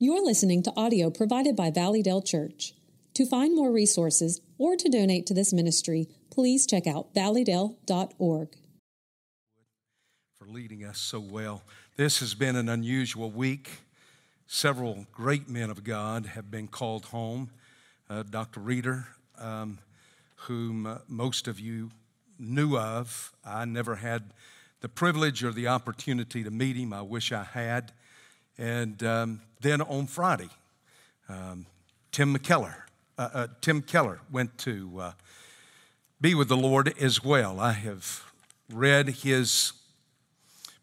You're listening to audio provided by Valleydale Church. To find more resources or to donate to this ministry, please check out valleydale.org. For leading us so well. This has been an unusual week. Several great men of God have been called home. Uh, Dr. Reeder, um, whom uh, most of you knew of, I never had the privilege or the opportunity to meet him. I wish I had. And um, then on Friday, um, Tim McKellar, uh, uh, Tim Keller went to uh, be with the Lord as well. I have read his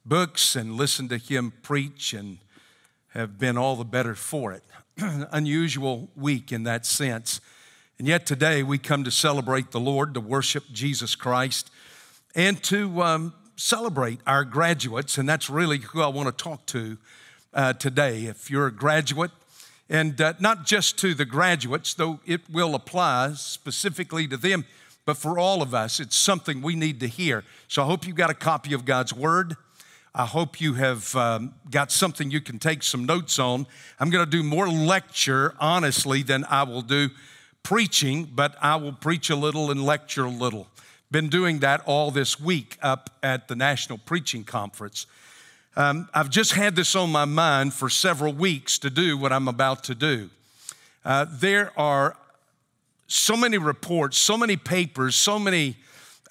books and listened to him preach and have been all the better for it. Unusual week in that sense. And yet today we come to celebrate the Lord, to worship Jesus Christ, and to um, celebrate our graduates. And that's really who I want to talk to uh, today. If you're a graduate, and uh, not just to the graduates, though it will apply specifically to them, but for all of us, it's something we need to hear. So I hope you've got a copy of God's Word. I hope you have um, got something you can take some notes on. I'm going to do more lecture, honestly, than I will do preaching, but I will preach a little and lecture a little. Been doing that all this week up at the National Preaching Conference. Um, I've just had this on my mind for several weeks to do what I'm about to do. Uh, there are so many reports, so many papers, so many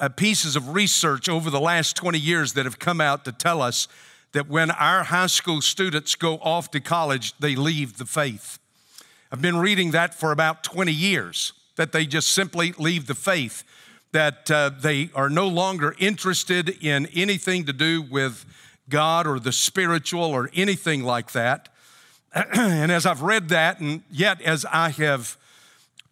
uh, pieces of research over the last 20 years that have come out to tell us that when our high school students go off to college, they leave the faith. I've been reading that for about 20 years, that they just simply leave the faith, that uh, they are no longer interested in anything to do with God or the spiritual or anything like that. and as I've read that, and yet as I have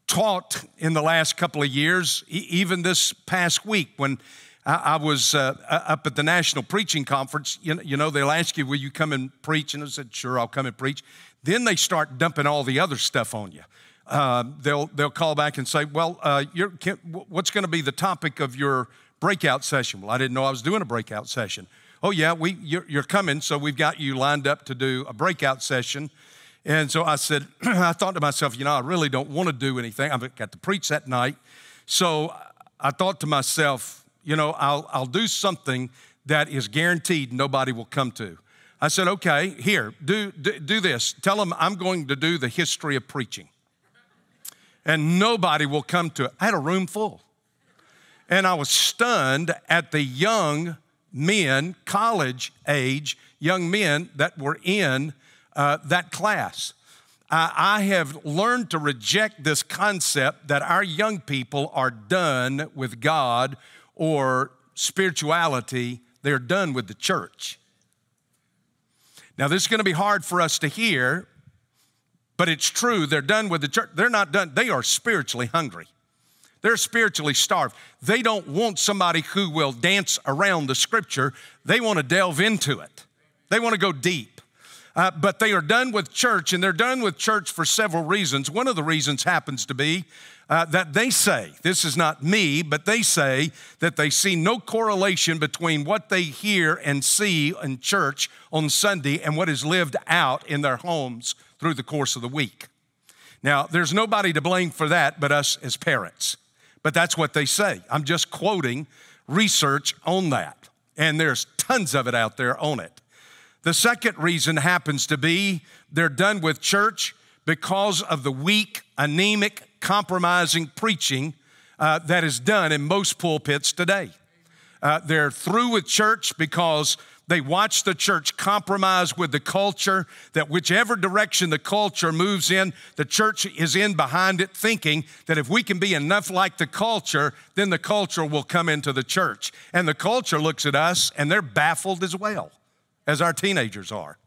taught in the last couple of years, even this past week when I, was uh, up at the National Preaching Conference, you know, you know, they'll ask you, Will you come and preach? And I said, Sure, I'll come and preach. Then they start dumping all the other stuff on you. Uh, they'll, they'll call back and say, Well, uh, can, what's going to be the topic of your breakout session? Well, I didn't know I was doing a breakout session oh yeah, we, you're, you're coming, so we've got you lined up to do a breakout session. And so I said, I thought to myself, you know, I really don't want to do anything. I've got to preach that night. So I thought to myself, you know, I'll, I'll do something that is guaranteed nobody will come to. I said, okay, here, do, do, do this. Tell them I'm going to do the history of preaching. And nobody will come to it. I had a room full. And I was stunned at the young men, college age young men that were in uh, that class. I have learned to reject this concept that our young people are done with God or spirituality, they're done with the church. Now, this is going to be hard for us to hear, but it's true. They're done with the church. They're not done, they are spiritually hungry. They're spiritually starved. They don't want somebody who will dance around the scripture, they want to delve into it, they want to go deep. Uh, but they are done with church, and they're done with church for several reasons. One of the reasons happens to be uh, that they say, this is not me, but they say that they see no correlation between what they hear and see in church on Sunday and what is lived out in their homes through the course of the week. Now, there's nobody to blame for that but us as parents. But that's what they say. I'm just quoting research on that. And there's tons of it out there on it. The second reason happens to be they're done with church because of the weak, anemic, compromising preaching uh, that is done in most pulpits today. Uh, they're through with church because they watch the church compromise with the culture, that whichever direction the culture moves in, the church is in behind it, thinking that if we can be enough like the culture, then the culture will come into the church. And the culture looks at us and they're baffled as well, as our teenagers are.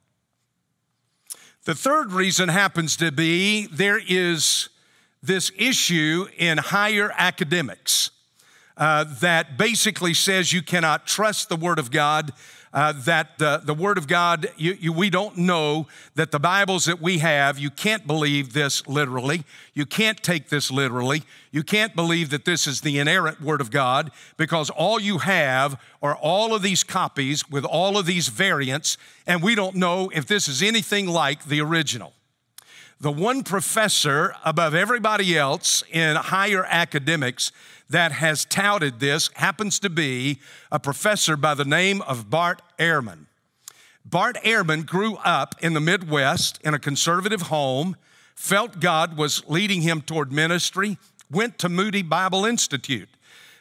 The third reason happens to be there is this issue in higher academics. Uh, that basically says you cannot trust the Word of God uh, that the, the Word of God, you, you, we don't know that the Bibles that we have, you can't believe this literally. You can't take this literally. You can't believe that this is the inerrant Word of God because all you have are all of these copies with all of these variants, and we don't know if this is anything like the original. the one professor above everybody else in higher academics that has touted this happens to be a professor by the name of Bart Ehrman. Bart Ehrman grew up in the Midwest in a conservative home, felt God was leading him toward ministry, went to Moody Bible Institute.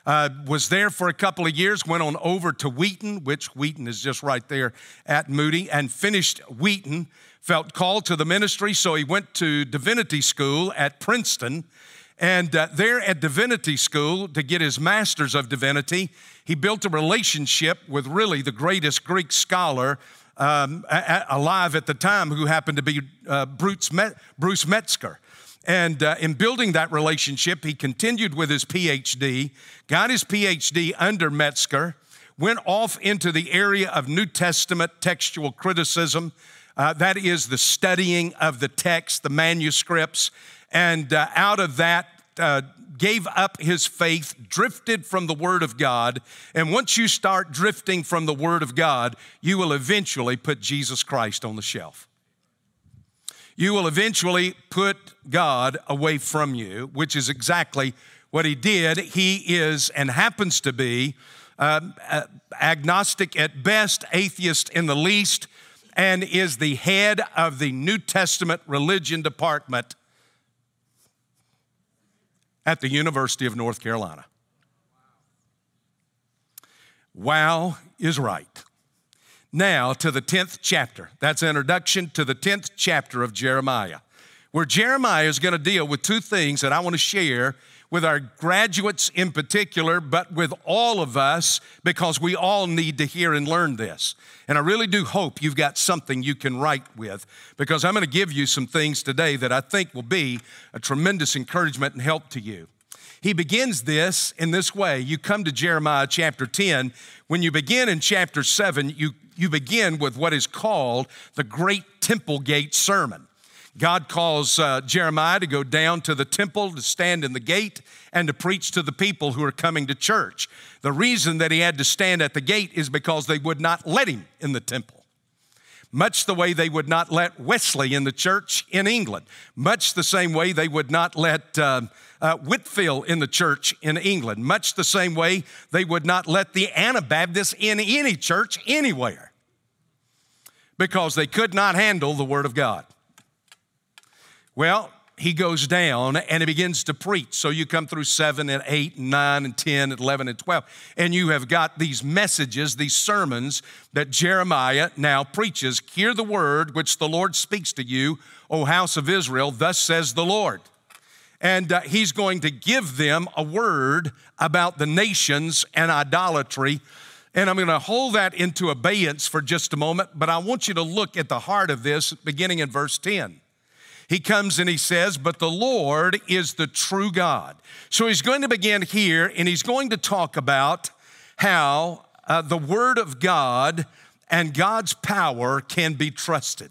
Uh, was there for a couple of years, went on over to Wheaton, which Wheaton is just right there at Moody, and finished Wheaton. Felt called to the ministry, so he went to divinity school at Princeton. And uh, there at divinity school, to get his master's of divinity, he built a relationship with really the greatest Greek scholar um, alive at the time, who happened to be uh, Bruce, Met- Bruce Metzger. And uh, in building that relationship, he continued with his PhD, got his PhD under Metzger, went off into the area of New Testament textual criticism. Uh, that is the studying of the text, the manuscripts. And uh, out of that, uh, gave up his faith, drifted from the Word of God. And once you start drifting from the Word of God, you will eventually put Jesus Christ on the shelf. You will eventually put God away from you, which is exactly what he did. He is and happens to be uh, agnostic at best, atheist in the least, and is the head of the New Testament religion department at the University of North Carolina. Wow is right. Now to the 10th chapter. That's an introduction to the 10th chapter of Jeremiah, where Jeremiah is going to deal with two things that I want to share with our graduates in particular, but with all of us because we all need to hear and learn this. And I really do hope you've got something you can write with because I'm going to give you some things today that I think will be a tremendous encouragement and help to you. He begins this in this way. You come to Jeremiah chapter 10. When you begin in chapter 7, you, you begin with what is called the Great Temple Gate Sermon. God calls uh, Jeremiah to go down to the temple to stand in the gate and to preach to the people who are coming to church. The reason that he had to stand at the gate is because they would not let him in the temple. Much the way they would not let Wesley in the church in England, much the same way they would not let uh, uh, Whitefield in the church in England, much the same way they would not let the Anabaptists in any church anywhere because they could not handle the Word of God. Well, he goes down and he begins to preach. So you come through 7 and 8 and 9 and 10 and 11 and 12, and you have got these messages, these sermons that Jeremiah now preaches. Hear the word which the Lord speaks to you, O house of Israel, thus says the Lord. And uh, he's going to give them a word about the nations and idolatry. And I'm going to hold that into abeyance for just a moment, but I want you to look at the heart of this beginning in verse 10 he comes and he says, But the Lord is the true God. So he's going to begin here and he's going to talk about how uh, the Word of God and God's power can be trusted.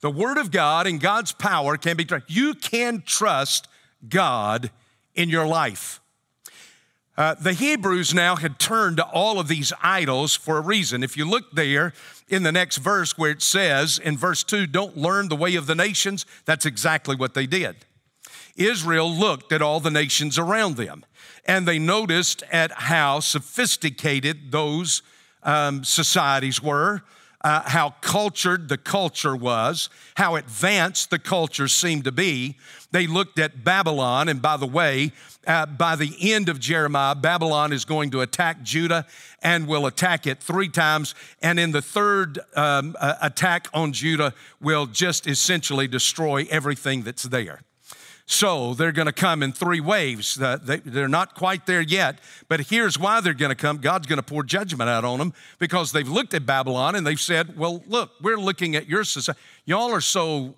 The Word of God and God's power can be trusted. You can trust God in your life. Uh, the Hebrews now had turned to all of these idols for a reason. If you look there in the next verse where it says in verse 2, don't learn the way of the nations, that's exactly what they did. Israel looked at all the nations around them and they noticed at how sophisticated those um, societies were, uh, how cultured the culture was, how advanced the culture seemed to be. They looked at Babylon, and by the way, uh, by the end of Jeremiah, Babylon is going to attack Judah and will attack it three times. And in the third um, uh, attack on Judah, will just essentially destroy everything that's there. So they're going to come in three waves. They, are not quite there yet, but here's why they're going to come. God's going to pour judgment out on them because they've looked at Babylon and they've said, "Well, look, we're looking at your society. Y'all are so,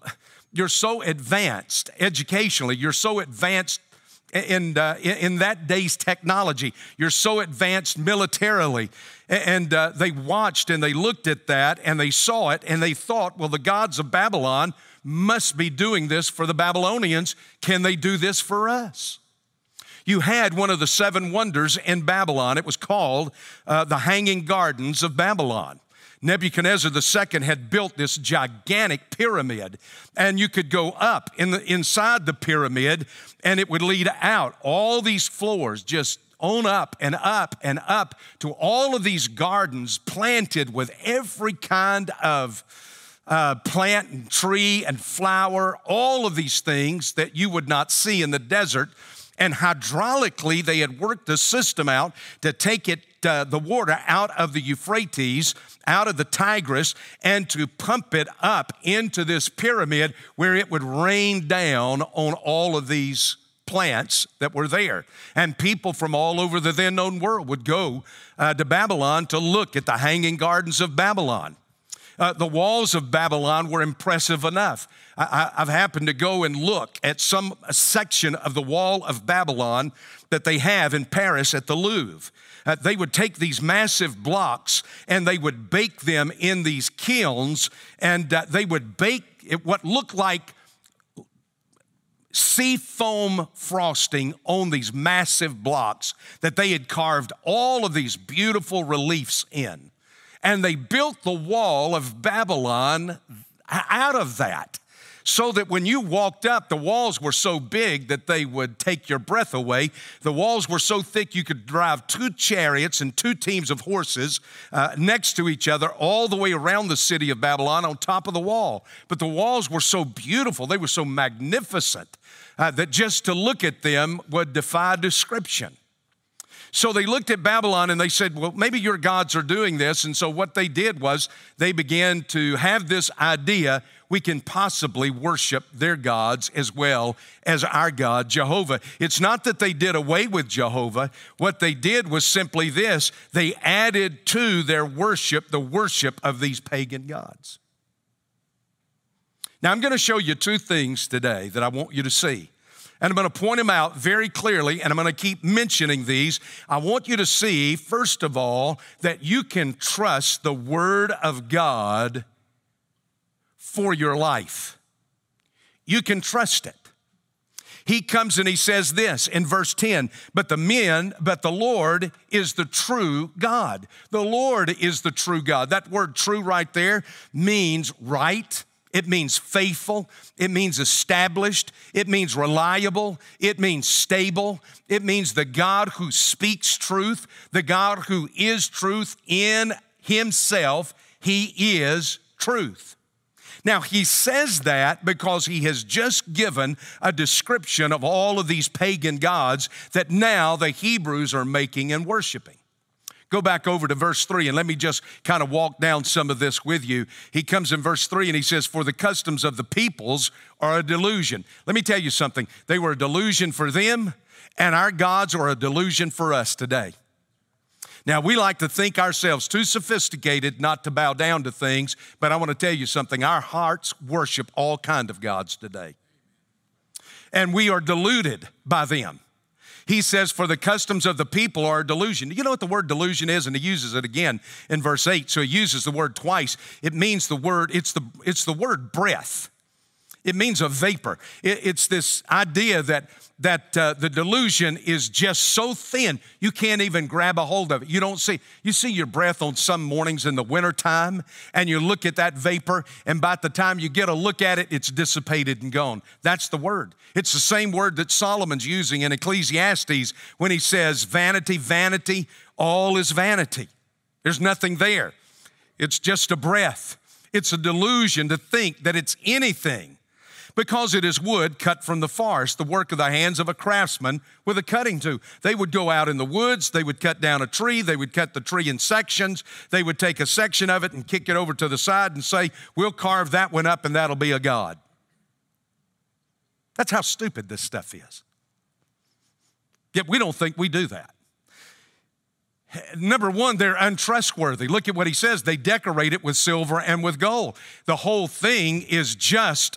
you're so advanced educationally. You're so advanced in, uh, in that day's technology. You're so advanced militarily. And uh, they watched and they looked at that and they saw it and they thought, well, the gods of Babylon must be doing this for the Babylonians. Can they do this for us? You had one of the seven wonders in Babylon. It was called uh, the Hanging Gardens of Babylon. Nebuchadnezzar II had built this gigantic pyramid, and you could go up in the, inside the pyramid, and it would lead out all these floors, just on up and up and up to all of these gardens planted with every kind of uh, plant and tree and flower, all of these things that you would not see in the desert. And hydraulically, they had worked the system out to take it, uh, the water out of the Euphrates, out of the Tigris, and to pump it up into this pyramid where it would rain down on all of these plants that were there. And people from all over the then known world would go uh, to Babylon to look at the hanging gardens of Babylon. Uh, the walls of Babylon were impressive enough. I, have happened to go and look at some section of the wall of Babylon that they have in Paris at the Louvre. Uh, they would take these massive blocks and they would bake them in these kilns, and uh, they would bake what looked like sea foam frosting on these massive blocks that they had carved all of these beautiful reliefs in. And they built the wall of Babylon out of that. So that when you walked up, the walls were so big that they would take your breath away. The walls were so thick you could drive two chariots and two teams of horses uh, next to each other all the way around the city of Babylon on top of the wall. But the walls were so beautiful, they were so magnificent uh, that just to look at them would defy description. So they looked at Babylon and they said, Well, maybe your gods are doing this. And so what they did was they began to have this idea we can possibly worship their gods as well as our God, Jehovah. It's not that they did away with Jehovah. What they did was simply this they added to their worship the worship of these pagan gods. Now, I'm going to show you two things today that I want you to see. And I'm going to point them out very clearly, and I'm going to keep mentioning these. I want you to see, first of all, that you can trust the Word of God for your life. You can trust it. He comes and he says this in verse 10 But the men, but the Lord is the true God. The Lord is the true God. That word true right there means right it means faithful. It means established. It means reliable. It means stable. It means the God who speaks truth, the God who is truth in himself. He is truth. Now, he says that because he has just given a description of all of these pagan gods that now the Hebrews are making and worshiping. Go back over to verse 3 and let me just kind of walk down some of this with you. He comes in verse 3 and he says, For the customs of the peoples are a delusion. Let me tell you something. They were a delusion for them, and our gods are a delusion for us today. Now, we like to think ourselves too sophisticated not to bow down to things, but I want to tell you something. Our hearts worship all kind of gods today. And we are deluded by them. He says, For the customs of the people are a delusion. You know what the word delusion is? And he uses it again in verse 8. So he uses the word twice. It means the word, it's the, it's the word breath. It means a vapor. It, it's this idea that that uh, the delusion is just so thin you can't even grab a hold of it. You don't see, you see your breath on some mornings in the wintertime, and you look at that vapor, and by the time you get a look at it, it's dissipated and gone. That's the word. It's the same word that Solomon's using in Ecclesiastes when he says, Vanity, vanity, all is vanity. There's nothing there. It's just a breath. It's a delusion to think that it's anything because it is wood cut from the forest, the work of the hands of a craftsman with a cutting tool. They would go out in the woods, they would cut down a tree, they would cut the tree in sections, they would take a section of it and kick it over to the side and say, We'll carve that one up and that'll be a God. That's how stupid this stuff is. Yet we don't think we do that. Number one, they're untrustworthy. Look at what he says. They decorate it with silver and with gold. The whole thing is just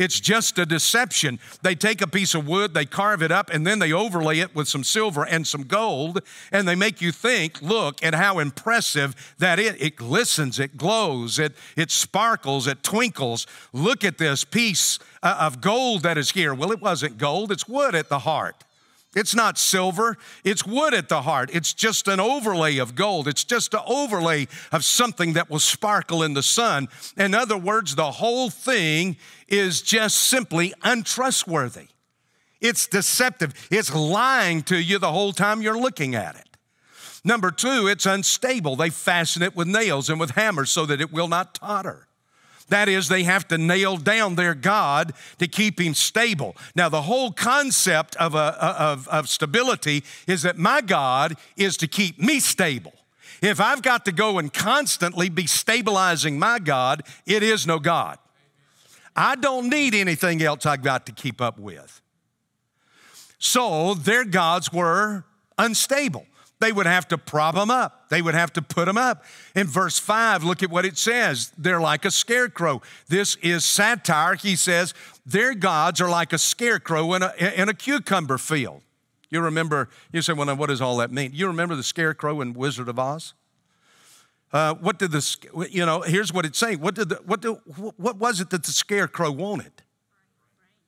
it's just a deception. They take a piece of wood, they carve it up, and then they overlay it with some silver and some gold, and they make you think, look at how impressive that is. It glistens, it glows, it, it sparkles, it twinkles. Look at this piece uh, of gold that is here. Well, it wasn't gold, it's wood at the heart. It's not silver, it's wood at the heart. It's just an overlay of gold. It's just an overlay of something that will sparkle in the sun. In other words, the whole thing is just simply untrustworthy. It's deceptive. It's lying to you the whole time you're looking at it. Number two, it's unstable. They fasten it with nails and with hammers so that it will not totter. That is, they have to nail down their God to keep him stable. Now, the whole concept of, a, of, of stability is that my God is to keep me stable. If I've got to go and constantly be stabilizing my God, it is no God. I don't need anything else I've got to keep up with. So their gods were unstable. They would have to prop them up. They would have to put them up. In verse 5, look at what it says. They're like a scarecrow. This is satire. He says, Their gods are like a scarecrow in a, in a cucumber field. You remember, you say, well, what does all that mean? You remember the scarecrow in Wizard of Oz? Uh, what did the, you know, here's what it's saying. What, did the, what, what was it that the scarecrow wanted?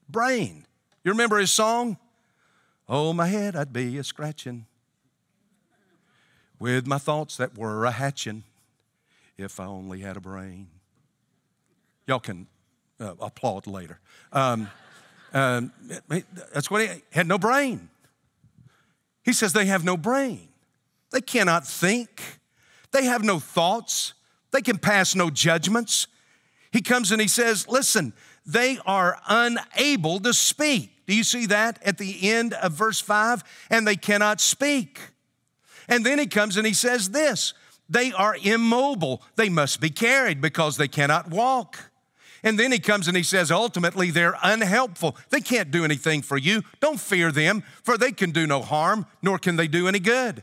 Brain. You remember his song? Oh, my head, I'd be a scratching with my thoughts that were a hatching if I only had a brain. Y'all can uh, applaud later. Um, um, that's what he had no brain. He says they have no brain. They cannot think. They have no thoughts. They can pass no judgments. He comes and he says, Listen, they are unable to speak. Do you see that at the end of verse 5? And they cannot speak. And then he comes and he says this they are immobile. They must be carried because they cannot walk. And then he comes and he says, ultimately, they're unhelpful. They can't do anything for you. Don't fear them, for they can do no harm, nor can they do any good.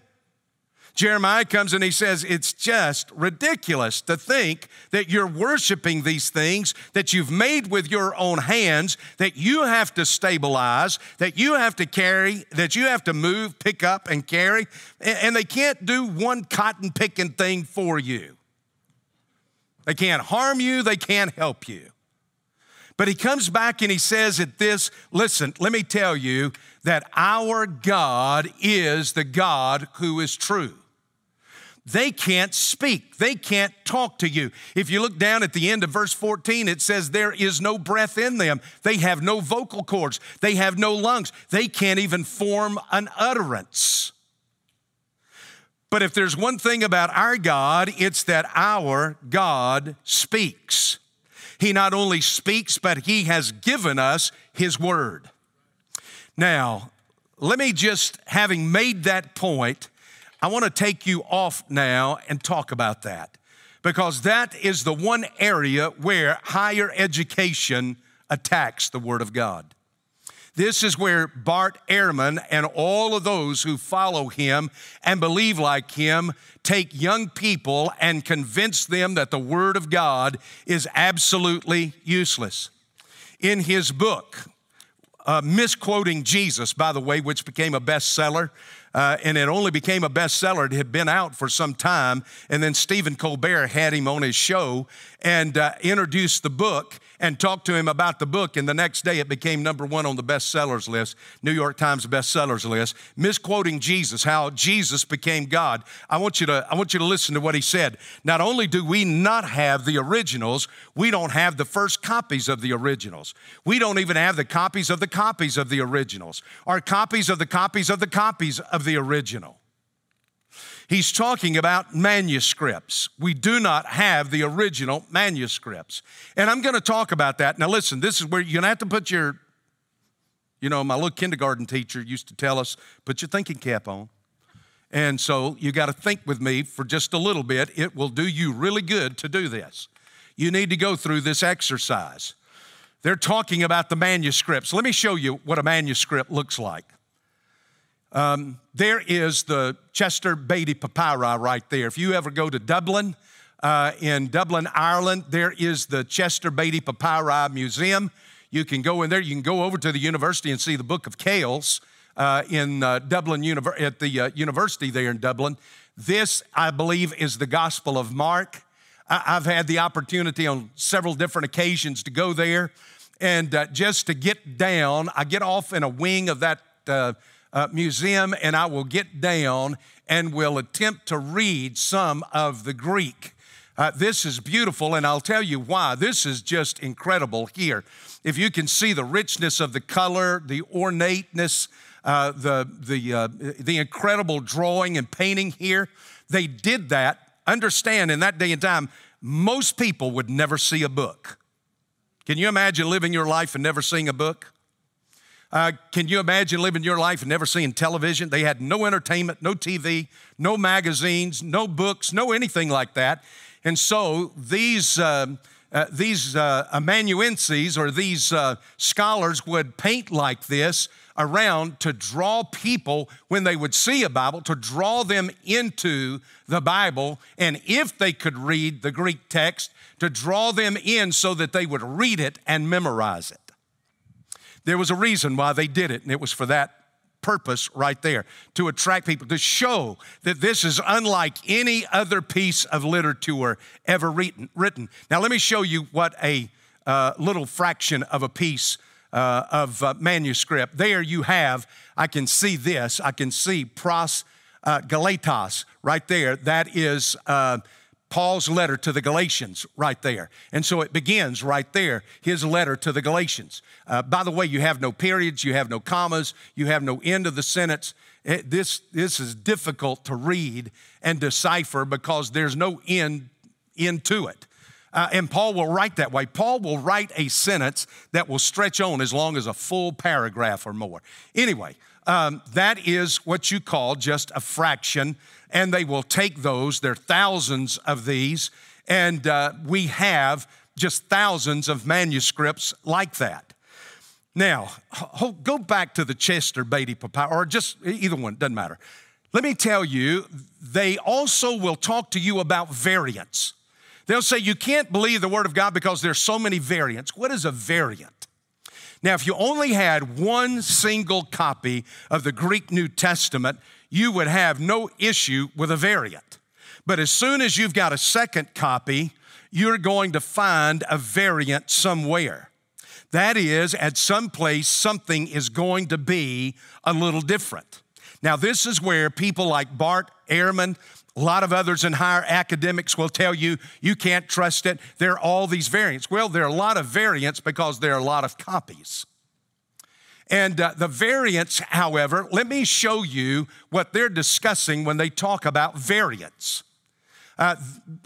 Jeremiah comes and he says, It's just ridiculous to think that you're worshiping these things that you've made with your own hands, that you have to stabilize, that you have to carry, that you have to move, pick up, and carry, and they can't do one cotton picking thing for you. They can't harm you, they can't help you. But he comes back and he says at this listen, let me tell you that our God is the God who is true they can't speak. They can't talk to you. If you look down at the end of verse 14, it says, There is no breath in them. They have no vocal cords. They have no lungs. They can't even form an utterance. But if there's one thing about our God, it's that our God speaks. He not only speaks, but He has given us His word. Now, let me just, having made that point, I want to take you off now and talk about that because that is the one area where higher education attacks the Word of God. This is where Bart Ehrman and all of those who follow him and believe like him take young people and convince them that the Word of God is absolutely useless. In his book, uh, Misquoting Jesus, by the way, which became a bestseller, uh, and it only became a bestseller. It had been out for some time, and then Stephen Colbert had him on his show and uh, introduced the book and talked to him about the book. And the next day, it became number one on the bestsellers list, New York Times bestsellers list, misquoting Jesus, how Jesus became God. I want you to I want you to listen to what he said. Not only do we not have the originals, we don't have the first copies of the originals. We don't even have the copies of the copies of the originals, or copies of the copies of the copies of the original. He's talking about manuscripts. We do not have the original manuscripts. And I'm going to talk about that. Now, listen, this is where you're going to have to put your, you know, my little kindergarten teacher used to tell us, put your thinking cap on. And so you got to think with me for just a little bit. It will do you really good to do this. You need to go through this exercise. They're talking about the manuscripts. Let me show you what a manuscript looks like. Um, there is the Chester Beatty Papyri right there. If you ever go to Dublin, uh, in Dublin, Ireland, there is the Chester Beatty Papyri Museum. You can go in there. You can go over to the university and see the Book of Kells uh, in uh, Dublin at the uh, university there in Dublin. This, I believe, is the Gospel of Mark. I- have had the opportunity on several different occasions to go there, and uh, just to get down, I get off in a wing of that uh, museum and I will get down and will attempt to read some of the Greek. Uh, this is beautiful, and I'll tell you why. This is just incredible here. If you can see the richness of the color, the ornateness, uh, the, the, uh, the incredible drawing and painting here, they did that. Understand, in that day and time, most people would never see a book. Can you imagine living your life and never seeing a book? Uh, can you imagine living your life and never seeing television? They had no entertainment, no TV, no magazines, no books, no anything like that. And so these, uh, uh, these uh, amanuenses or these uh, scholars would paint like this around to draw people when they would see a Bible, to draw them into the Bible. And if they could read the Greek text, to draw them in so that they would read it and memorize it. There was a reason why they did it, and it was for that purpose right there to attract people, to show that this is unlike any other piece of literature ever written. Now, let me show you what a uh, little fraction of a piece uh, of uh, manuscript. There you have, I can see this, I can see pros uh, Galatas right there. That is uh, Paul's letter to the Galatians right there. And so it begins right there, his letter to the Galatians. Uh, by the way, you have no periods, you have no commas, you have no end of the sentence. It, this, this is difficult to read and decipher because there's no end, end to it. Uh, and Paul will write that way. Paul will write a sentence that will stretch on as long as a full paragraph or more. Anyway, um, that is what you call just a fraction and they will take those. There are thousands of these, and uh, we have just thousands of manuscripts like that. Now, go back to the Chester Beatty Papyrus, or just either one, doesn't matter. Let me tell you, they also will talk to you about variants. They'll say you can't believe the Word of God because there's so many variants. What is a variant? Now, if you only had one single copy of the Greek New Testament, you would have no issue with a variant. But as soon as you've got a second copy, you're going to find a variant somewhere. That is, at some place, something is going to be a little different. Now, this is where people like Bart Ehrman, a lot of others in higher academics will tell you you can't trust it. There are all these variants. Well, there are a lot of variants because there are a lot of copies. And uh, the variants, however, let me show you what they're discussing when they talk about variants. Uh,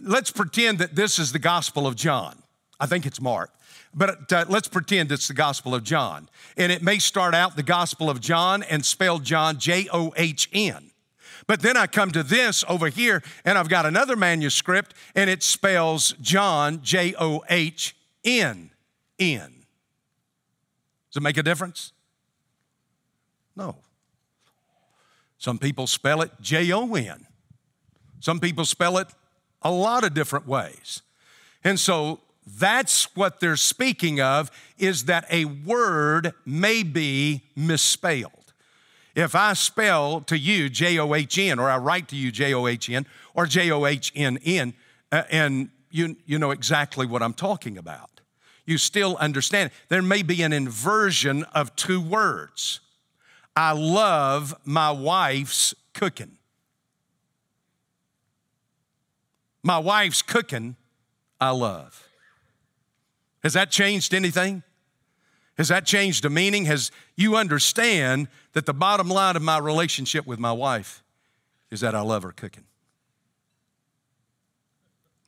let's pretend that this is the Gospel of John. I think it's Mark. But uh, let's pretend it's the Gospel of John. And it may start out the Gospel of John and spell John J O H N. But then I come to this over here and I've got another manuscript and it spells John J O H N N. Does it make a difference? No. Some people spell it J O N. Some people spell it a lot of different ways. And so that's what they're speaking of is that a word may be misspelled. If I spell to you J O H N, or I write to you J O H N, or J O H N N, uh, and you, you know exactly what I'm talking about, you still understand. There may be an inversion of two words. I love my wife's cooking. My wife's cooking, I love. Has that changed anything? Has that changed the meaning? Has you understand that the bottom line of my relationship with my wife is that I love her cooking?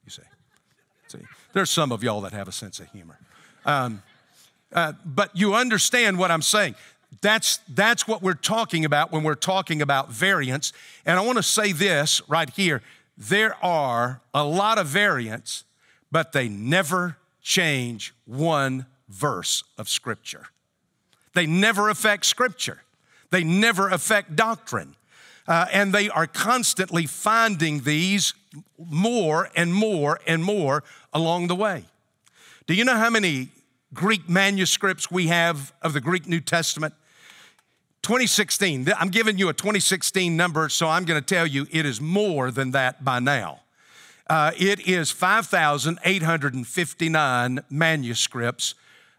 You see, see, there's some of y'all that have a sense of humor. Um, uh, but you understand what I'm saying. That's, that's what we're talking about when we're talking about variants. And I want to say this right here there are a lot of variants, but they never change one verse of Scripture. They never affect Scripture, they never affect doctrine. Uh, and they are constantly finding these more and more and more along the way. Do you know how many Greek manuscripts we have of the Greek New Testament? 2016, I'm giving you a 2016 number, so I'm going to tell you it is more than that by now. Uh, it is 5,859 manuscripts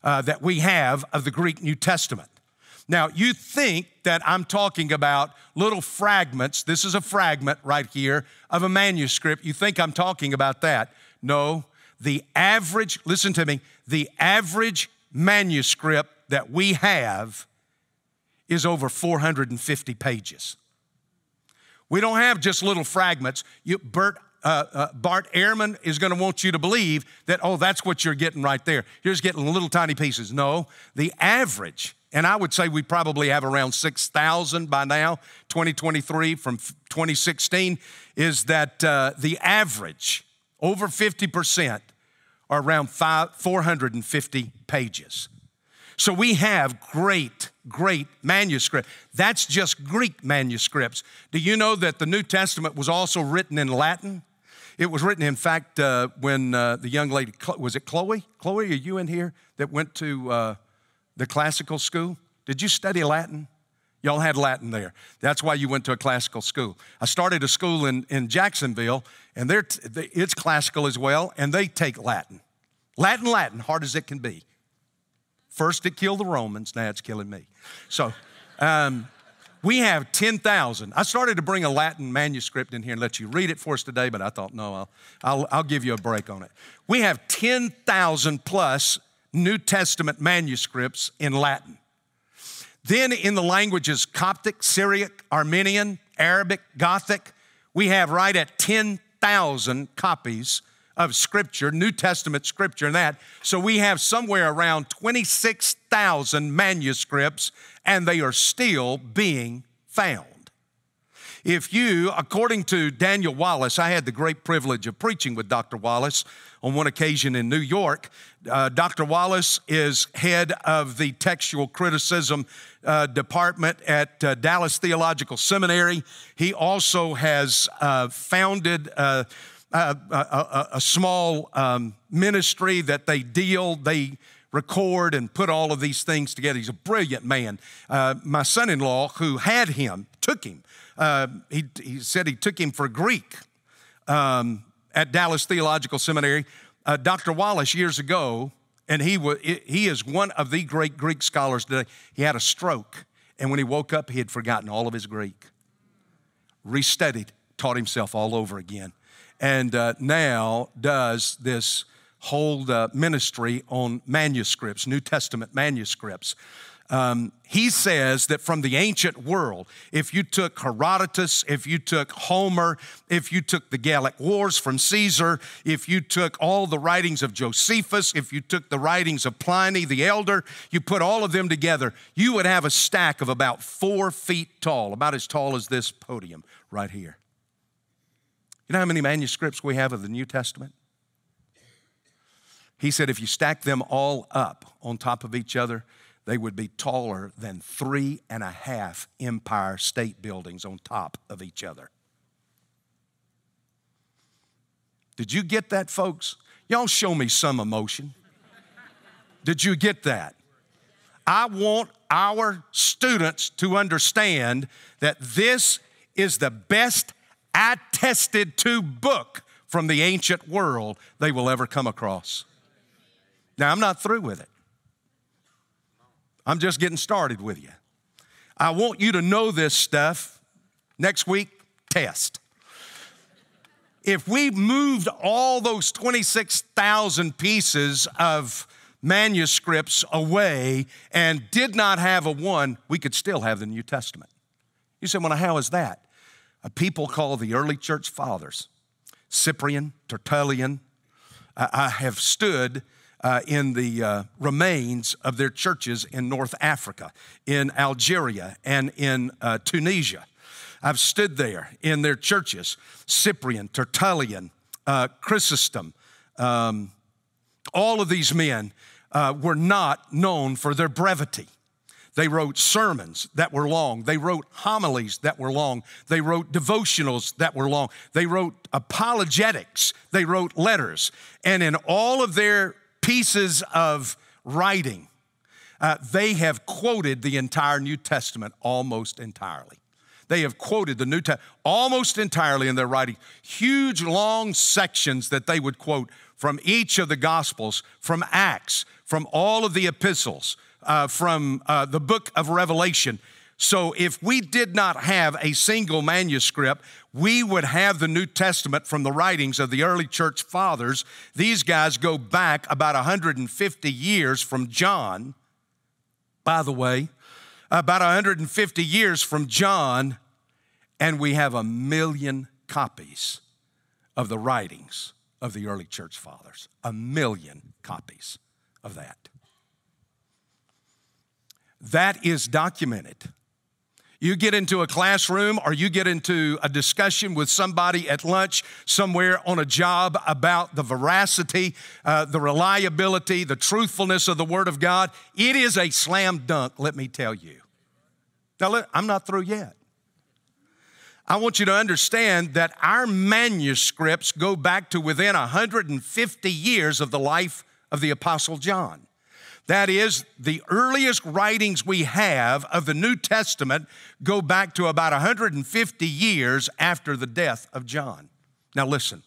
uh, that we have of the Greek New Testament. Now, you think that I'm talking about little fragments. This is a fragment right here of a manuscript. You think I'm talking about that. No, the average, listen to me, the average manuscript that we have is over 450 pages. We don't have just little fragments. You, Bert, uh, uh, Bart Ehrman is going to want you to believe that, oh, that's what you're getting right there. Just getting little tiny pieces. No, the average, and I would say we probably have around 6,000 by now, 2023 from 2016, is that uh, the average, over 50%, are around five, 450 pages. So we have great, great manuscript. That's just Greek manuscripts. Do you know that the New Testament was also written in Latin? It was written, in fact, uh, when uh, the young lady, was it Chloe? Chloe, are you in here that went to uh, the classical school? Did you study Latin? Y'all had Latin there. That's why you went to a classical school. I started a school in, in Jacksonville, and they're, it's classical as well, and they take Latin. Latin, Latin, hard as it can be. First it killed the Romans, now it's killing me. So um, we have 10,000. I started to bring a Latin manuscript in here and let you read it for us today, but I thought, no, I'll, I'll, I'll give you a break on it. We have 10,000 plus New Testament manuscripts in Latin. Then in the languages Coptic, Syriac, Armenian, Arabic, Gothic, we have right at 10,000 copies of Scripture, New Testament Scripture, and that. So we have somewhere around 26,000 manuscripts, and they are still being found. If you, according to Daniel Wallace, I had the great privilege of preaching with Dr. Wallace on one occasion in New York. Uh, Dr. Wallace is head of the textual criticism uh, department at uh, Dallas Theological Seminary. He also has uh, founded uh, a, a, a small um, ministry that they deal, they record and put all of these things together. He's a brilliant man. Uh, my son in law, who had him, took him. Uh, he, he, said he took him for Greek um, at Dallas Theological Seminary. Uh, Dr. Wallace, years ago, and he, was, he is one of the great Greek scholars today. He had a stroke, and when he woke up, he had forgotten all of his Greek. Restudied, taught himself all over again and uh, now does this whole uh, ministry on manuscripts, New Testament manuscripts. Um, he says that from the ancient world, if you took Herodotus, if you took Homer, if you took the Gallic Wars from Caesar, if you took all the writings of Josephus, if you took the writings of Pliny the Elder, you put all of them together, you would have a stack of about four feet tall, about as tall as this podium right here. You know how many manuscripts we have of the New Testament? He said if you stack them all up on top of each other, they would be taller than three and a half Empire State Buildings on top of each other. Did you get that, folks? Y'all show me some emotion. Did you get that? I want our students to understand that this is the best attested to book from the ancient world they will ever come across. Now, I'm not through with it. I'm just getting started with you. I want you to know this stuff. Next week, test. If we moved all those 26,000 pieces of manuscripts away and did not have a one, we could still have the New Testament. You say, well, how is that? A people called the early church fathers, Cyprian, Tertullian. I have stood uh, in the uh, remains of their churches in North Africa, in Algeria, and in uh, Tunisia. I've stood there in their churches, Cyprian, Tertullian, uh, Chrysostom. Um, all of these men uh, were not known for their brevity. They wrote sermons that were long. They wrote homilies that were long. They wrote devotionals that were long. They wrote apologetics. They wrote letters. And in all of their pieces of writing, uh, they have quoted the entire New Testament almost entirely. They have quoted the New Testament almost entirely in their writing. Huge, long sections that they would quote from each of the Gospels, from Acts, from all of the epistles, uh, from uh, the book of Revelation. So if we did not have a single manuscript, we would have the New Testament from the writings of the early church fathers. These guys go back about 150 years from John. By the way, about 150 years from John, and we have a million copies of the writings of the early church fathers. A million copies of that. That is documented. You get into a classroom or you get into a discussion with somebody at lunch somewhere on a job about the veracity, uh, the reliability, the truthfulness of the Word of God. It is a slam dunk, let me tell you. Now, I'm not through yet. I want you to understand that our manuscripts go back to within 150 years of the life of the Apostle John. That is, the earliest writings we have of the New Testament go back to about 150 years after the death of John. Now, listen.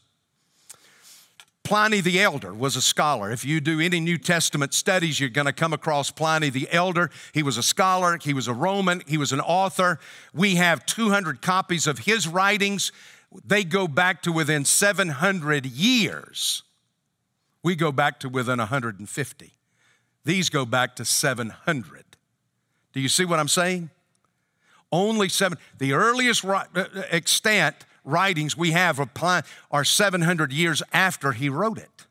Pliny the Elder was a scholar. If you do any New Testament studies, you're going to come across Pliny the Elder. He was a scholar, he was a Roman, he was an author. We have 200 copies of his writings. They go back to within 700 years. We go back to within 150. These go back to 700. Do you see what I'm saying? Only seven. The earliest uh, uh, extant writings we have are 700 years after he wrote it.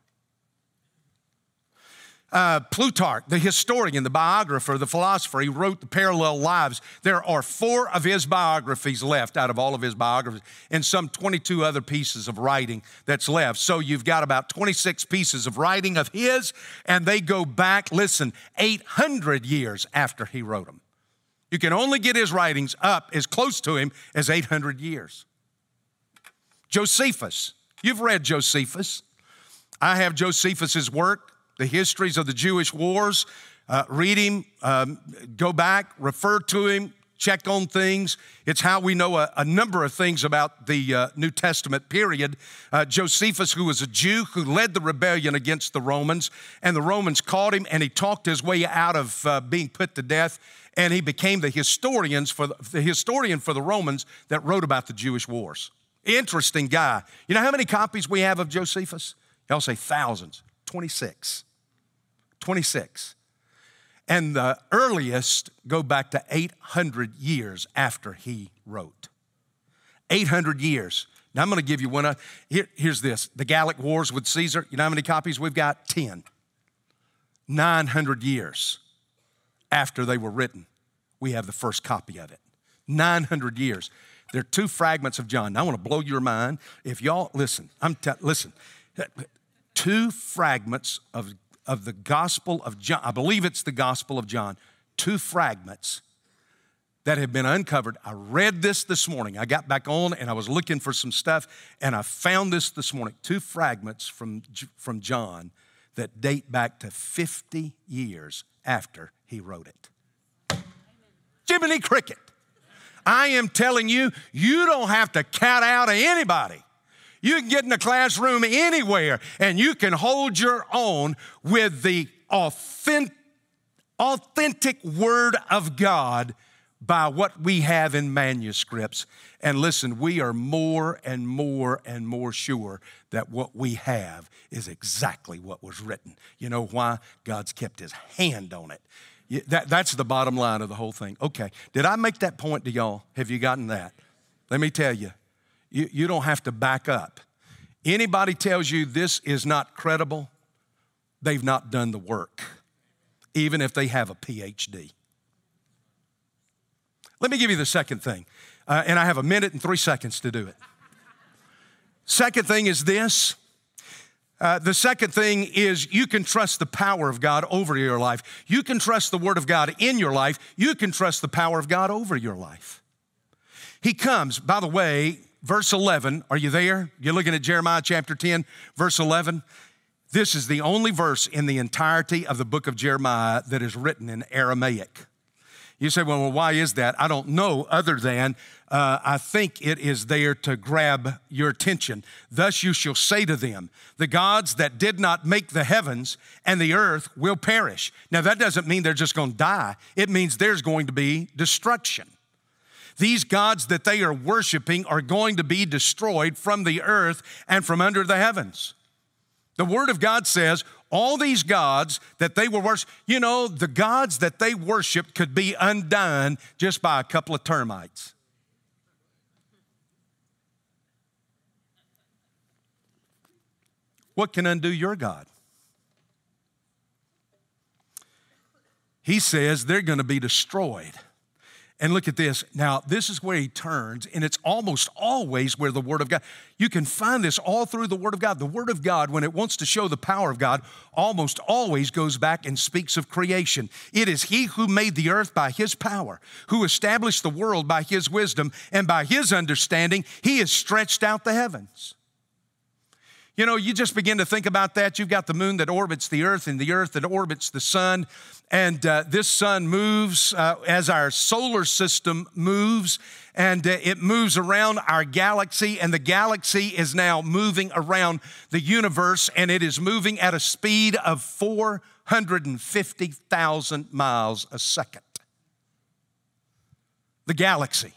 Uh, Plutarch, the historian, the biographer, the philosopher, he wrote the parallel lives. There are four of his biographies left out of all of his biographies, and some 22 other pieces of writing that's left. So you've got about 26 pieces of writing of his, and they go back, listen, 800 years after he wrote them. You can only get his writings up as close to him as 800 years. Josephus. You've read Josephus. I have Josephus's work, the histories of the Jewish wars. Uh, read him, um, go back, refer to him, check on things. It's how we know a, a number of things about the uh, New Testament period. Uh, Josephus, who was a Jew who led the rebellion against the Romans, and the Romans caught him, and he talked his way out of uh, being put to death, and he became the historians for the, the historian for the Romans that wrote about the Jewish wars. Interesting guy. You know how many copies we have of Josephus? I'll say thousands. 26. 26. And the earliest go back to 800 years after he wrote. 800 years. Now I'm going to give you one. Uh, here, here's this the Gallic Wars with Caesar. You know how many copies we've got? 10. 900 years after they were written, we have the first copy of it. 900 years. There are two fragments of John. Now, I want to blow your mind. If y'all listen, I'm te- listen. Two fragments of, of the Gospel of John. I believe it's the Gospel of John. Two fragments that have been uncovered. I read this this morning. I got back on and I was looking for some stuff and I found this this morning. Two fragments from, from John that date back to 50 years after he wrote it. Jiminy Cricket. I am telling you, you don't have to cat out of anybody. You can get in a classroom anywhere and you can hold your own with the authentic, authentic Word of God by what we have in manuscripts. And listen, we are more and more and more sure that what we have is exactly what was written. You know why? God's kept his hand on it. That, that's the bottom line of the whole thing. Okay, did I make that point to y'all? Have you gotten that? Let me tell you, you, you don't have to back up. Anybody tells you this is not credible, they've not done the work, even if they have a PhD. Let me give you the second thing, uh, and I have a minute and three seconds to do it. Second thing is this uh, the second thing is you can trust the power of God over your life. You can trust the Word of God in your life. You can trust the power of God over your life. He comes, by the way, verse 11. Are you there? You're looking at Jeremiah chapter 10, verse 11. This is the only verse in the entirety of the book of Jeremiah that is written in Aramaic. You say, well, well why is that? I don't know, other than uh, I think it is there to grab your attention. Thus you shall say to them, The gods that did not make the heavens and the earth will perish. Now, that doesn't mean they're just going to die, it means there's going to be destruction. These gods that they are worshiping are going to be destroyed from the earth and from under the heavens. The Word of God says all these gods that they were worship, you know, the gods that they worshiped could be undone just by a couple of termites. What can undo your God? He says they're going to be destroyed. And look at this. Now, this is where he turns, and it's almost always where the Word of God, you can find this all through the Word of God. The Word of God, when it wants to show the power of God, almost always goes back and speaks of creation. It is He who made the earth by His power, who established the world by His wisdom, and by His understanding, He has stretched out the heavens. You know, you just begin to think about that. You've got the moon that orbits the earth and the earth that orbits the sun. And uh, this sun moves uh, as our solar system moves, and uh, it moves around our galaxy. And the galaxy is now moving around the universe, and it is moving at a speed of 450,000 miles a second. The galaxy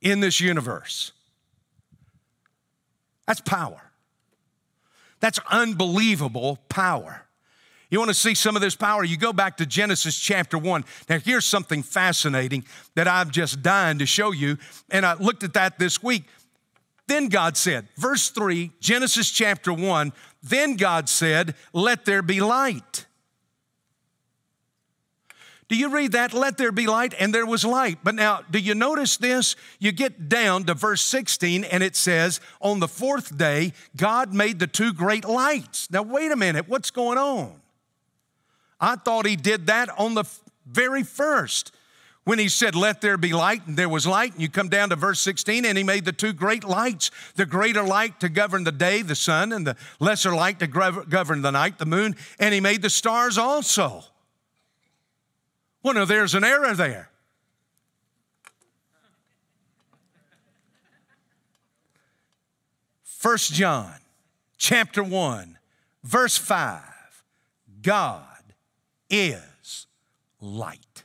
in this universe. That's power. That's unbelievable power. You want to see some of this power? You go back to Genesis chapter 1. Now, here's something fascinating that I'm just dying to show you. And I looked at that this week. Then God said, verse 3, Genesis chapter 1, then God said, Let there be light. Do you read that? Let there be light, and there was light. But now, do you notice this? You get down to verse 16, and it says, On the fourth day, God made the two great lights. Now, wait a minute, what's going on? I thought He did that on the very first. When he said, Let there be light, and there was light, and you come down to verse 16, and he made the two great lights the greater light to govern the day, the sun, and the lesser light to govern the night, the moon, and he made the stars also. Well, no, there's an error there. First John chapter 1 verse 5 God is light.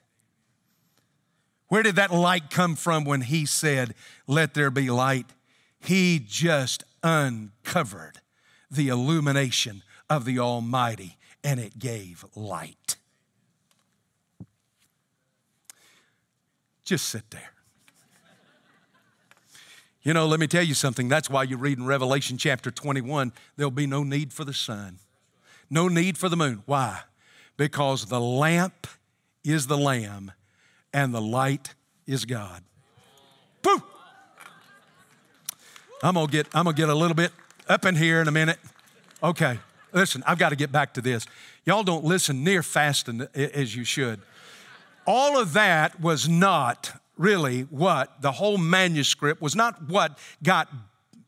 Where did that light come from when he said, Let there be light? He just uncovered the illumination of the Almighty and it gave light. Just sit there. You know, let me tell you something. That's why you read in Revelation chapter 21 there'll be no need for the sun, no need for the moon. Why? Because the lamp is the Lamb and the light is God. Boo! I'm gonna get I'm gonna get a little bit up in here in a minute. Okay, listen, I've got to get back to this. Y'all don't listen near fast as you should all of that was not really what the whole manuscript was not what got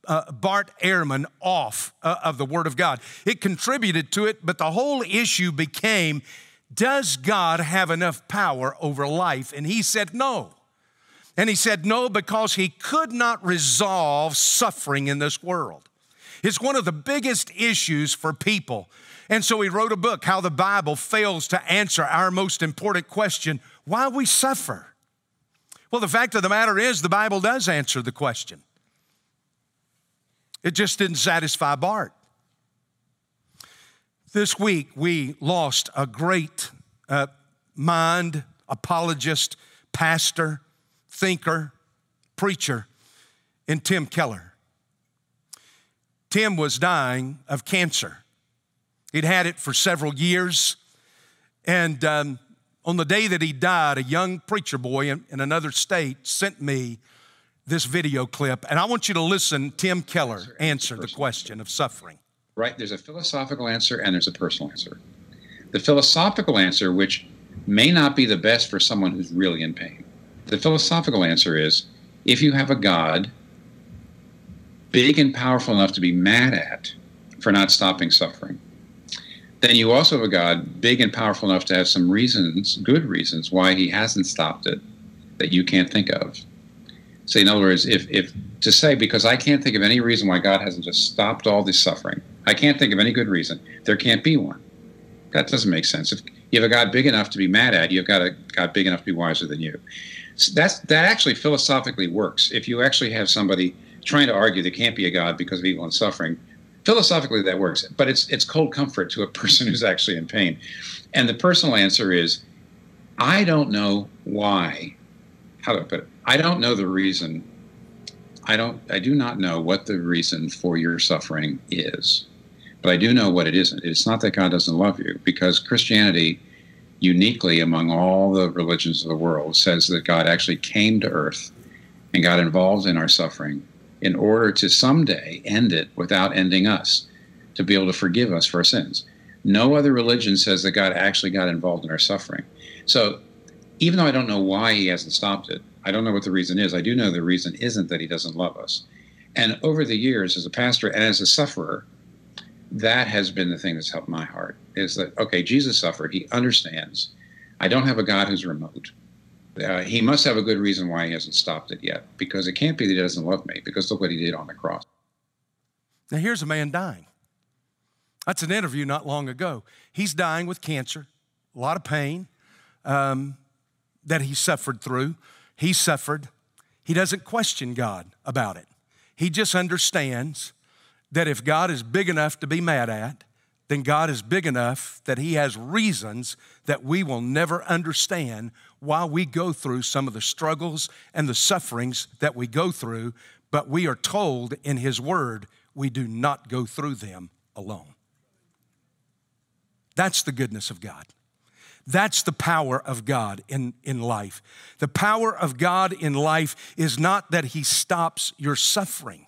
uh, Bart Ehrman off uh, of the Word of God. It contributed to it, but the whole issue became does God have enough power over life? And he said no. And he said no because he could not resolve suffering in this world. It's one of the biggest issues for people and so he wrote a book, How the Bible Fails to Answer Our Most Important Question Why We Suffer. Well, the fact of the matter is, the Bible does answer the question. It just didn't satisfy Bart. This week, we lost a great uh, mind, apologist, pastor, thinker, preacher in Tim Keller. Tim was dying of cancer. He'd had it for several years. And um, on the day that he died, a young preacher boy in, in, another state sent me this video clip. And I want you to listen, Tim Keller answer the question of suffering. Right? There's a philosophical answer and there's a personal answer. The philosophical answer, which may not be the best for someone who's really in pain, the philosophical answer is if you have a God big and powerful enough to be mad at for not stopping suffering, then you also have a God big and powerful enough to have some reasons, good reasons, why he hasn't stopped it that you can't think of. So, in other words, if, if to say, because I can't think of any reason why God hasn't just stopped all this suffering, I can't think of any good reason, there can't be one. That doesn't make sense. If you have a God big enough to be mad at, you've got a God big enough to be wiser than you. So that's that actually philosophically works. If you actually have somebody trying to argue there can't be a God because of evil and suffering, philosophically that works. But it's it's cold comfort to a person who's actually in pain. And the personal answer is, I don't know why. How do I put it? I don't know the reason. I don't. I do not know what the reason for your suffering is, but I do know what it isn't. It's not that God doesn't love you, because Christianity, uniquely among all the religions of the world, says that God actually came to earth and got involved in our suffering in order to someday end it without ending us, to be able to forgive us for our sins. No other religion says that God actually got involved in our suffering. So even though I don't know why he hasn't stopped it, I don't know what the reason is. I do know the reason isn't that he doesn't love us. And over the years, as a pastor and as a sufferer, that has been the thing that's helped my heart is that, okay, Jesus suffered. He understands. I don't have a God who's remote. Uh, he must have a good reason why he hasn't stopped it yet, because it can't be that he doesn't love me, because look what he did on the cross. Now, here's a man dying. That's an interview not long ago. He's dying with cancer, a lot of pain um, that he suffered through. He suffered. He doesn't question God about it. He just understands that if God is big enough to be mad at, then God is big enough that He has reasons that we will never understand why we go through some of the struggles and the sufferings that we go through, but we are told in His Word we do not go through them alone. That's the goodness of God. That's the power of God in, in life. The power of God in life is not that He stops your suffering.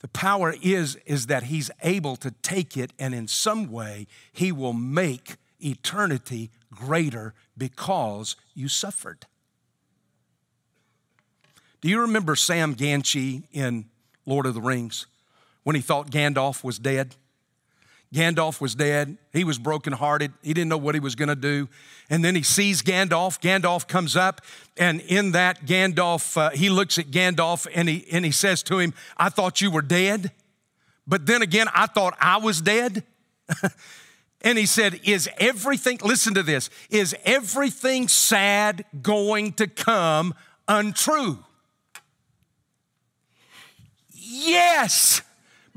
The power is, is that He's able to take it and in some way He will make eternity greater because you suffered. Do you remember Sam Gamgee in Lord of the Rings when he thought Gandalf was dead? Gandalf was dead. He was brokenhearted. He didn't know what he was going to do. And then he sees Gandalf. Gandalf comes up, and in that, Gandalf, uh, he looks at Gandalf and he, and he says to him, I thought you were dead. But then again, I thought I was dead. and he said, Is everything, listen to this, is everything sad going to come untrue? Yes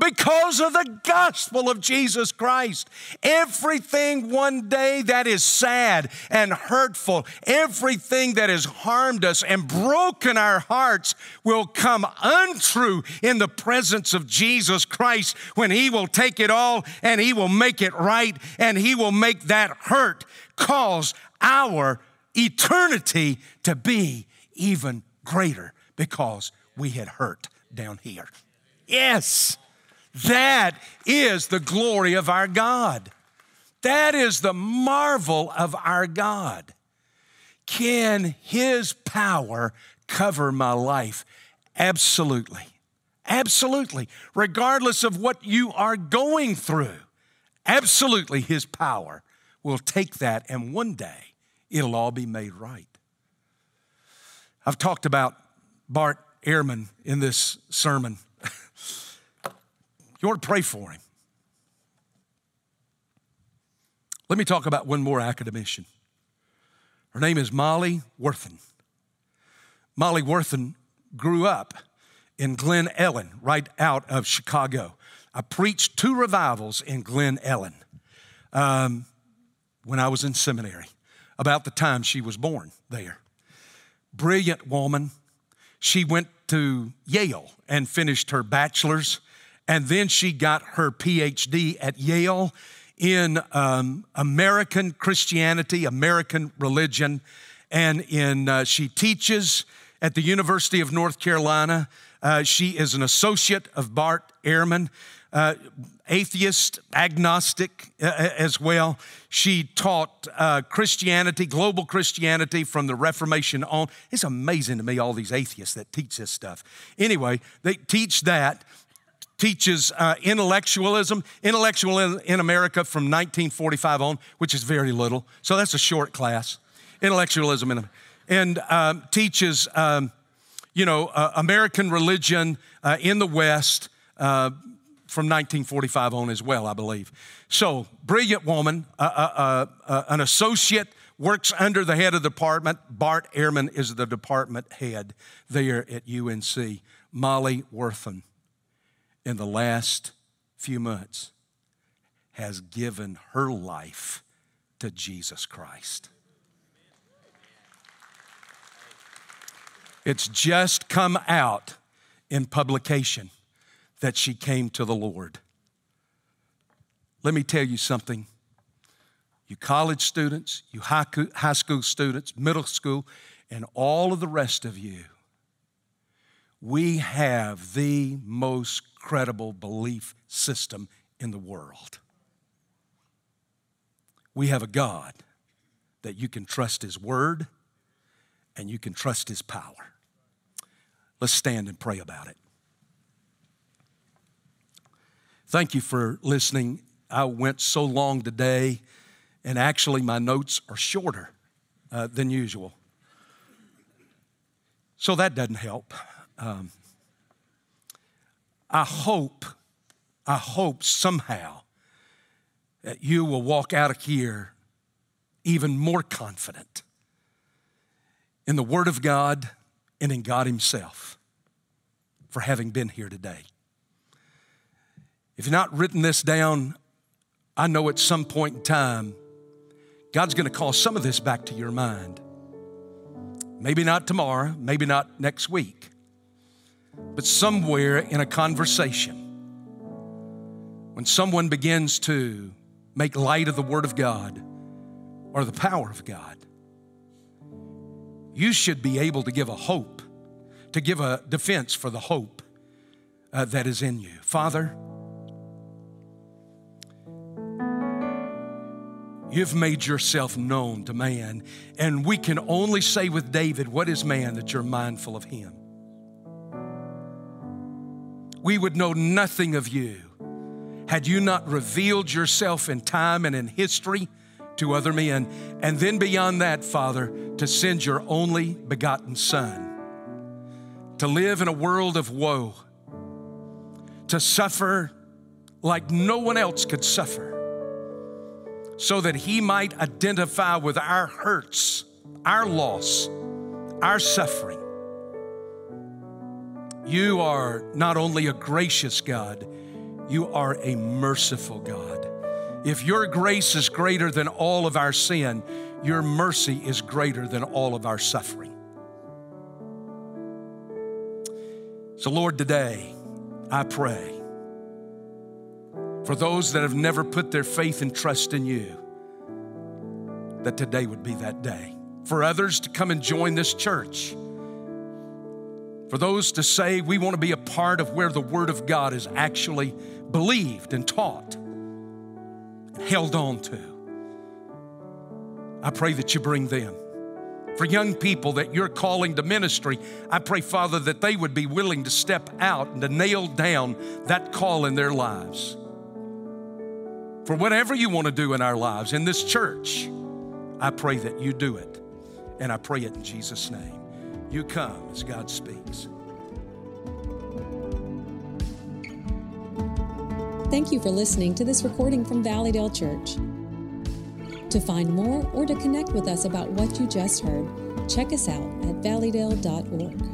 because of the gospel of Jesus Christ. Everything one day that is sad and hurtful, everything that has harmed us and broken our hearts will come untrue in the presence of Jesus Christ when He will take it all and He will make it right and He will make that hurt cause our eternity to be even greater because we had hurt down here. Yes. That is the glory of our God. That is the marvel of our God. Can His power cover my life? Absolutely. Absolutely. Regardless of what you are going through, absolutely His power will take that and one day it'll all be made right. I've talked about Bart Ehrman in this sermon. You ought to pray for him. Let me talk about one more academician. Her name is Molly Worthen. Molly Worthen grew up in Glen Ellyn, right out of Chicago. I preached two revivals in Glen Ellyn um, when I was in seminary, about the time she was born there. Brilliant woman. She went to Yale and finished her bachelor's and then she got her PhD at Yale in um, American Christianity, American religion, and in uh, she teaches at the University of North Carolina. Uh, she is an associate of Bart Ehrman, uh, atheist, agnostic uh, uh, as well. She taught uh, Christianity, global Christianity from the Reformation on. It's amazing to me, all these atheists that teach this stuff. Anyway, they teach that teaches uh, intellectualism, intellectual in, in, America from 1945 on, which is very little. So that's a short class. Intellectualism in and um, teaches, um, you know, uh, American religion uh, in the West uh, from 1945 on as well, I believe. So, brilliant woman, uh, uh, an associate, works under the head of the department. Bart Ehrman is the department head there at UNC. Molly Worthen, in the last few months, has given her life to Jesus Christ. It's just come out in publication that she came to the Lord. Let me tell you something. You college students, you high school students, middle school, and all of the rest of you, we have the most credible belief system in the world. We have a God that you can trust His Word and you can trust His power. Let's stand and pray about it. Thank you for listening. I went so long today, and actually, my notes are shorter uh, than usual. So that doesn't help. Um, I hope, I hope somehow that you will walk out of here even more confident in the Word of God and in God Himself for having been here today. If you've not written this down, I know at some point in time, God's going to call some of this back to your mind. Maybe not tomorrow, maybe not next week, but somewhere in a conversation, when someone begins to make light of the Word of God or the power of God, you should be able to give a hope, to give a defense for the hope uh, that is in you. Father, You've made yourself known to man. And we can only say with David, What is man that you're mindful of him? We would know nothing of you had you not revealed yourself in time and in history to other men. And then beyond that, Father, to send your only begotten Son to live in a world of woe, to suffer like no one else could suffer so that He might identify with our hurts, our loss, our suffering. You are not only a gracious God, you are a merciful God. If your grace is greater than all of our sin, your mercy is greater than all of our suffering. So, Lord, today I pray for those that have never put their faith and trust in you, that today would be that day. For others to come and join this church. For those to say, we want to be a part of where the Word of God is actually believed and taught, and held on to. I pray that you bring them. For young people that you're calling to ministry, I pray, Father, that they would be willing to step out and to nail down that call in their lives for whatever you want to do in our lives, in this church, I pray that you do it. And I pray it in Jesus' name. You come as God speaks. Thank you for listening to this recording from Valleydale Church. To find more or to connect with us about what you just heard, check us out at valleydale.org.